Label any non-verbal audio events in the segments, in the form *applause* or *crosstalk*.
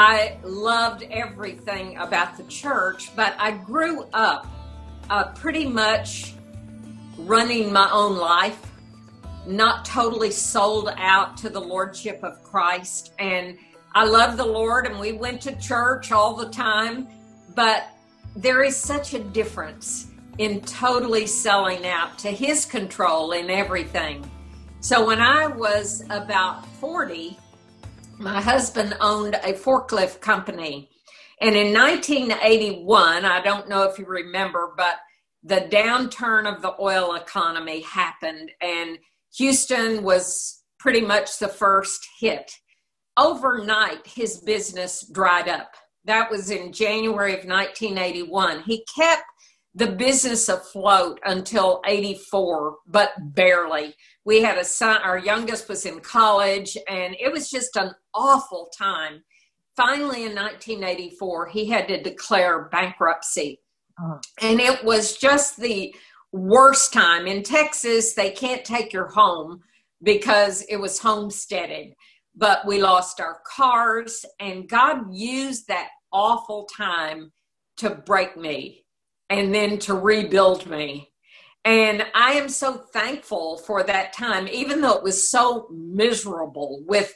I loved everything about the church, but I grew up uh, pretty much running my own life, not totally sold out to the Lordship of Christ. And I love the Lord, and we went to church all the time, but there is such a difference in totally selling out to His control in everything. So when I was about 40, my husband owned a forklift company. And in 1981, I don't know if you remember, but the downturn of the oil economy happened, and Houston was pretty much the first hit. Overnight, his business dried up. That was in January of 1981. He kept the business afloat until 84, but barely. We had a son, our youngest was in college, and it was just an awful time. Finally, in 1984, he had to declare bankruptcy. Uh-huh. And it was just the worst time. In Texas, they can't take your home because it was homesteaded. But we lost our cars, and God used that awful time to break me and then to rebuild me. And I am so thankful for that time, even though it was so miserable with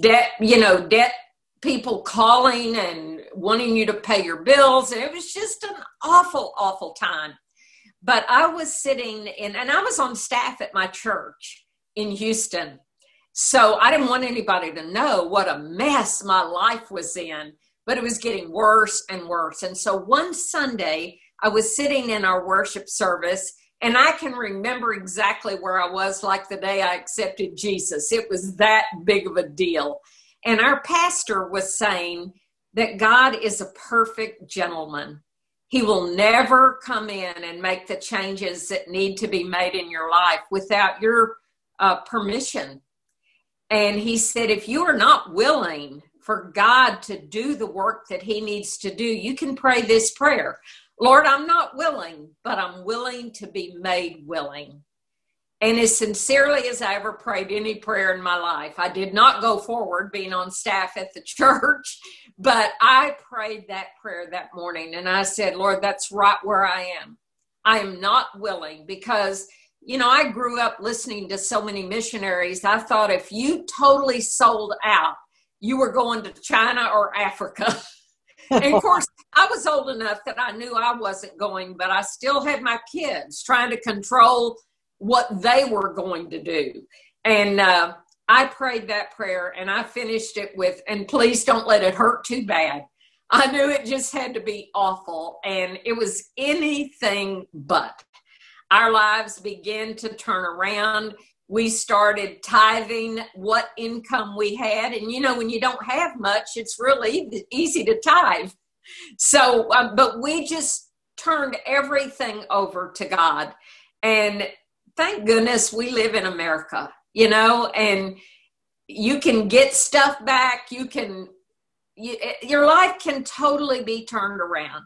debt, you know, debt people calling and wanting you to pay your bills. And it was just an awful, awful time. But I was sitting in, and I was on staff at my church in Houston. So I didn't want anybody to know what a mess my life was in, but it was getting worse and worse. And so one Sunday, I was sitting in our worship service and I can remember exactly where I was like the day I accepted Jesus. It was that big of a deal. And our pastor was saying that God is a perfect gentleman. He will never come in and make the changes that need to be made in your life without your uh, permission. And he said, if you are not willing for God to do the work that he needs to do, you can pray this prayer Lord, I'm not willing, but I'm willing to be made willing. And as sincerely as I ever prayed any prayer in my life, I did not go forward being on staff at the *laughs* church, but I prayed that prayer that morning and I said, Lord, that's right where I am. I am not willing because, you know, I grew up listening to so many missionaries. I thought if you totally sold out, you were going to China or Africa. *laughs* and of *laughs* course, I was old enough that I knew I wasn't going, but I still had my kids trying to control what they were going to do. And uh, I prayed that prayer and I finished it with, and please don't let it hurt too bad. I knew it just had to be awful, and it was anything but. Our lives began to turn around we started tithing what income we had. And you know, when you don't have much, it's really easy to tithe. So, um, but we just turned everything over to God. And thank goodness we live in America, you know, and you can get stuff back. You can, you, your life can totally be turned around.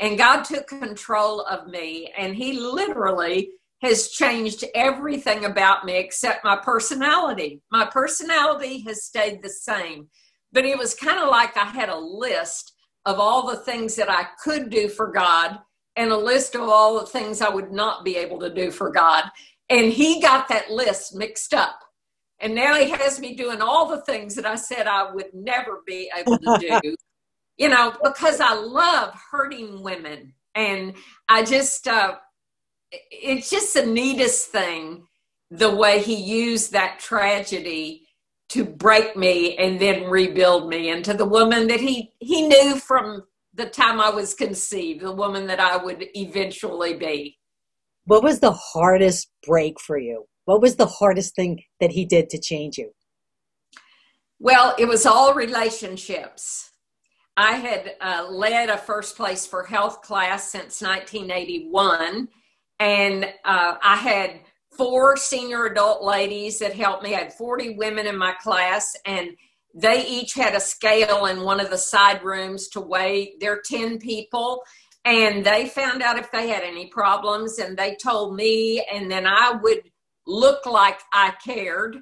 And God took control of me, and He literally has changed everything about me except my personality. My personality has stayed the same, but it was kind of like I had a list of all the things that I could do for God and a list of all the things I would not be able to do for God. And he got that list mixed up. And now he has me doing all the things that I said I would never be able to do, *laughs* you know, because I love hurting women. And I just, uh, it's just the neatest thing the way he used that tragedy to break me and then rebuild me into the woman that he he knew from the time I was conceived, the woman that I would eventually be. What was the hardest break for you? What was the hardest thing that he did to change you? Well, it was all relationships. I had uh, led a first place for health class since 1981 and uh, I had four senior adult ladies that helped me. I had 40 women in my class, and they each had a scale in one of the side rooms to weigh their 10 people. And they found out if they had any problems, and they told me, and then I would look like I cared,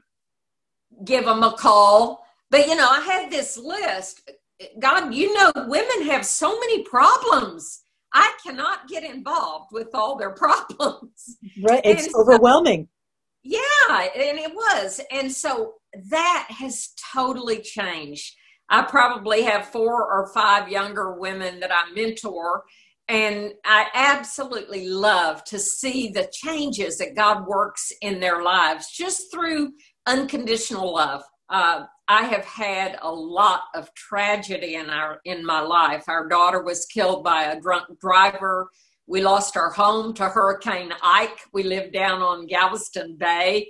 give them a call. But you know, I had this list God, you know, women have so many problems. I cannot get involved with all their *laughs* problems. Right. It's and overwhelming. Yeah, and it was. And so that has totally changed. I probably have four or five younger women that I mentor, and I absolutely love to see the changes that God works in their lives just through unconditional love. Uh, I have had a lot of tragedy in our in my life. Our daughter was killed by a drunk driver. We lost our home to Hurricane Ike. We lived down on Galveston Bay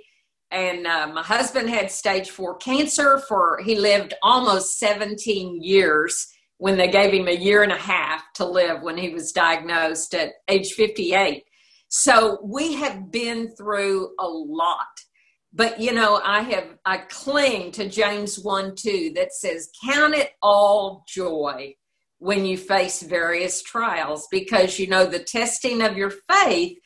and uh, my husband had stage four cancer for he lived almost 17 years when they gave him a year and a half to live when he was diagnosed at age 58 so we have been through a lot but you know i have i cling to james 1 2 that says count it all joy when you face various trials because you know the testing of your faith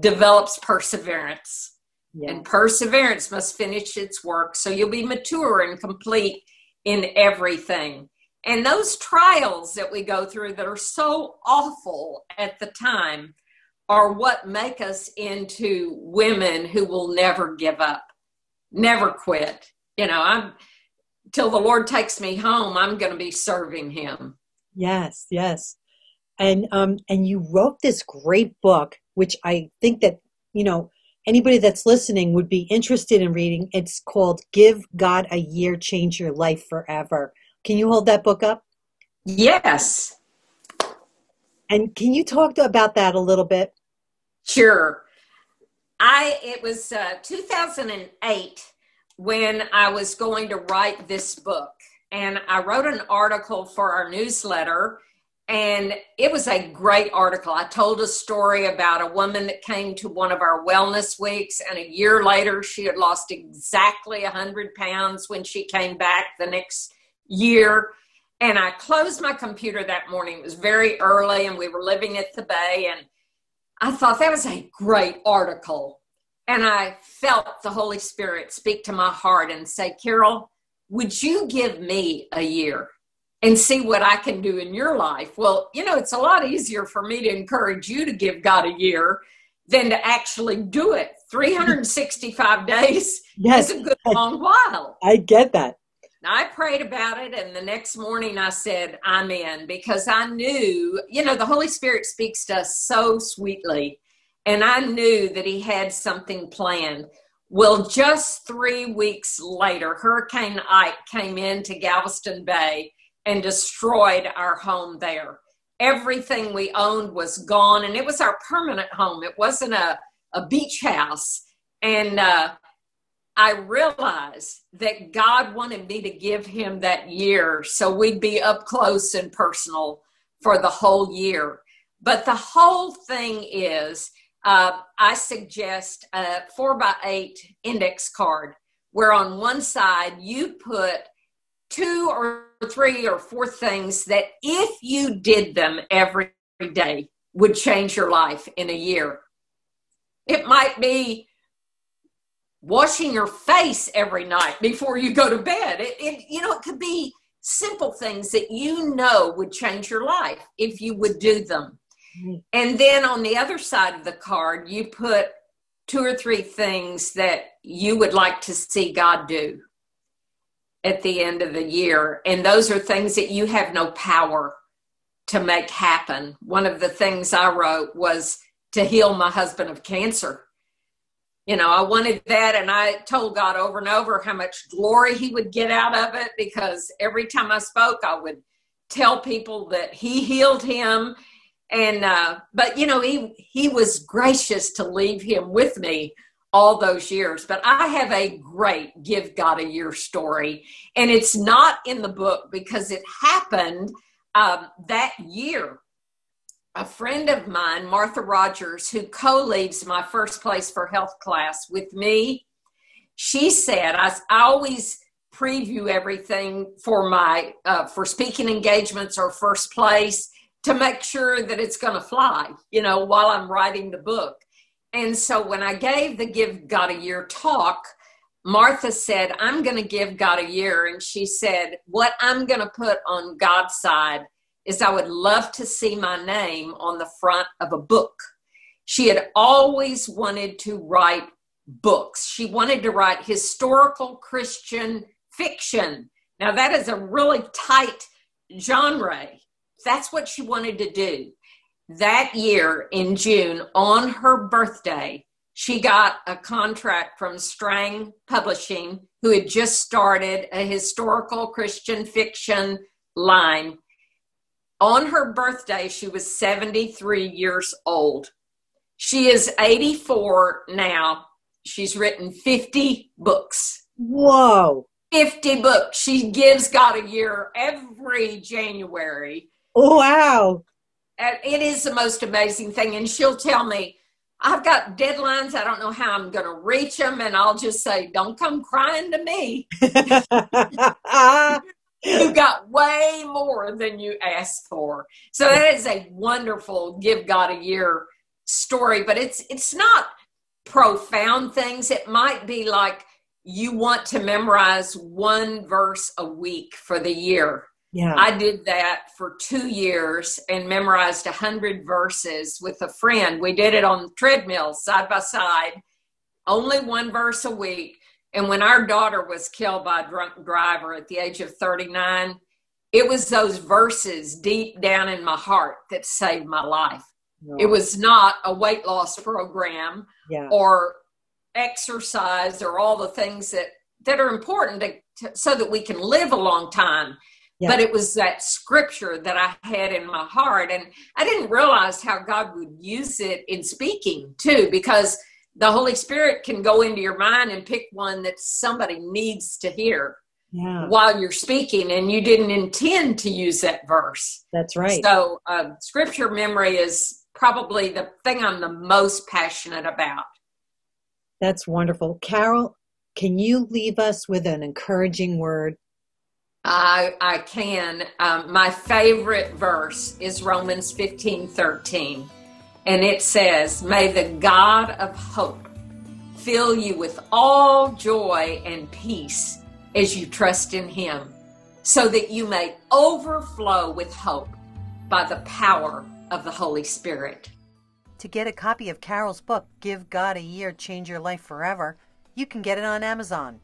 develops perseverance yeah. And perseverance must finish its work so you'll be mature and complete in everything. And those trials that we go through that are so awful at the time are what make us into women who will never give up, never quit. You know, I'm till the Lord takes me home, I'm going to be serving him. Yes, yes. And um and you wrote this great book which I think that, you know, anybody that's listening would be interested in reading. It's called Give God a Year, Change Your Life Forever. Can you hold that book up? Yes. And can you talk about that a little bit? Sure. I it was uh, 2008 when I was going to write this book, and I wrote an article for our newsletter and it was a great article. I told a story about a woman that came to one of our wellness weeks, and a year later, she had lost exactly 100 pounds when she came back the next year. And I closed my computer that morning. It was very early, and we were living at the Bay. And I thought that was a great article. And I felt the Holy Spirit speak to my heart and say, Carole, would you give me a year? and see what I can do in your life. Well, you know, it's a lot easier for me to encourage you to give God a year than to actually do it. *laughs* 365 days yes. is a good long while. I get that. I prayed about it, and the next morning I said, I'm in because I knew, you know, the Holy Spirit speaks to us so sweetly, and I knew that He had something planned. Well, just three weeks later, Hurricane Ike came into Galveston Bay and destroyed our home there. Everything we owned was gone, and it was our permanent home. It wasn't a, a beach house. And uh, I realized that God wanted me to give him that year so we'd be up close and personal for the whole year. But the whole thing is, uh, I suggest a four by eight index card where on one side you put two or three or four things that if you did them every day would change your life in a year. It might be washing your face every night before you go to bed. It, it, you know, it could be simple things that you know would change your life if you would do them. Mm-hmm. And then on the other side of the card, you put two or three things that you would like to see God do at the end of the year. And those are things that you have no power to make happen. One of the things I wrote was to heal my husband of cancer. You know, I wanted that, and I told God over and over how much glory He would get out of it because every time I spoke, I would tell people that He healed him. And, uh, but, you know, He, he was gracious to leave him with me all those years. But I have a great Give God a Year story, and it's not in the book because it happened um, that year. A friend of mine, Martha Rogers, who co leads my first place for health class with me, she said, I, always preview everything for my uh, for speaking engagements or first place to make sure that it's going to fly you know while i'm writing the book and so when I gave the Give God a Year talk, Martha said, I'm going to give God a year. And she said, What I'm going to put on God's side is I would love to see my name on the front of a book. She had always wanted to write books. She wanted to write historical Christian fiction. Now, that is a really tight genre. That's what she wanted to do. That year in June, on her birthday, she got a contract from Strang Publishing, who had just started a historical Christian fiction line. On her birthday, she was 73 years old. She is 84 now. She's written 50 books. Whoa. 50 books. She gives God a year every January. Wow. And it is the most amazing thing. And she'll tell me, I've got deadlines. I don't know how I'm going to reach them. And I'll just say, don't come crying to me. *laughs* *laughs* *laughs* you got way more than you asked for. So that is a wonderful give God a year story, but it's it's not profound things. It might be like you want to memorize one verse a week for the year. Yeah. I did that for two years and memorized a hundred verses with a friend. We did it on treadmill side by side, only one verse a week. And when our daughter was killed by a drunk driver at the age of 39, it was those verses deep down in my heart that saved my life. No. It was not a weight loss program yeah. or exercise or all the things that, that are important to, to, so that we can live a long time. Yeah. But it was that scripture that I had in my heart. And I didn't realize how God would use it in speaking too, because the Holy Spirit can go into your mind and pick one that somebody needs to hear yeah. while you're speaking, and you didn't intend to use that verse. That's right. So, uh, scripture memory is probably the thing I'm the most passionate about. That's wonderful. Carole, can you leave us with an encouraging word? I, I can. Um, my favorite verse is Romans 15 13 and it says, May the God of hope fill you with all joy and peace as you trust in him, so that you may overflow with hope by the power of the Holy Spirit. To get a copy of Carole's book, Give God a Year, Change Your Life Forever, you can get it on Amazon.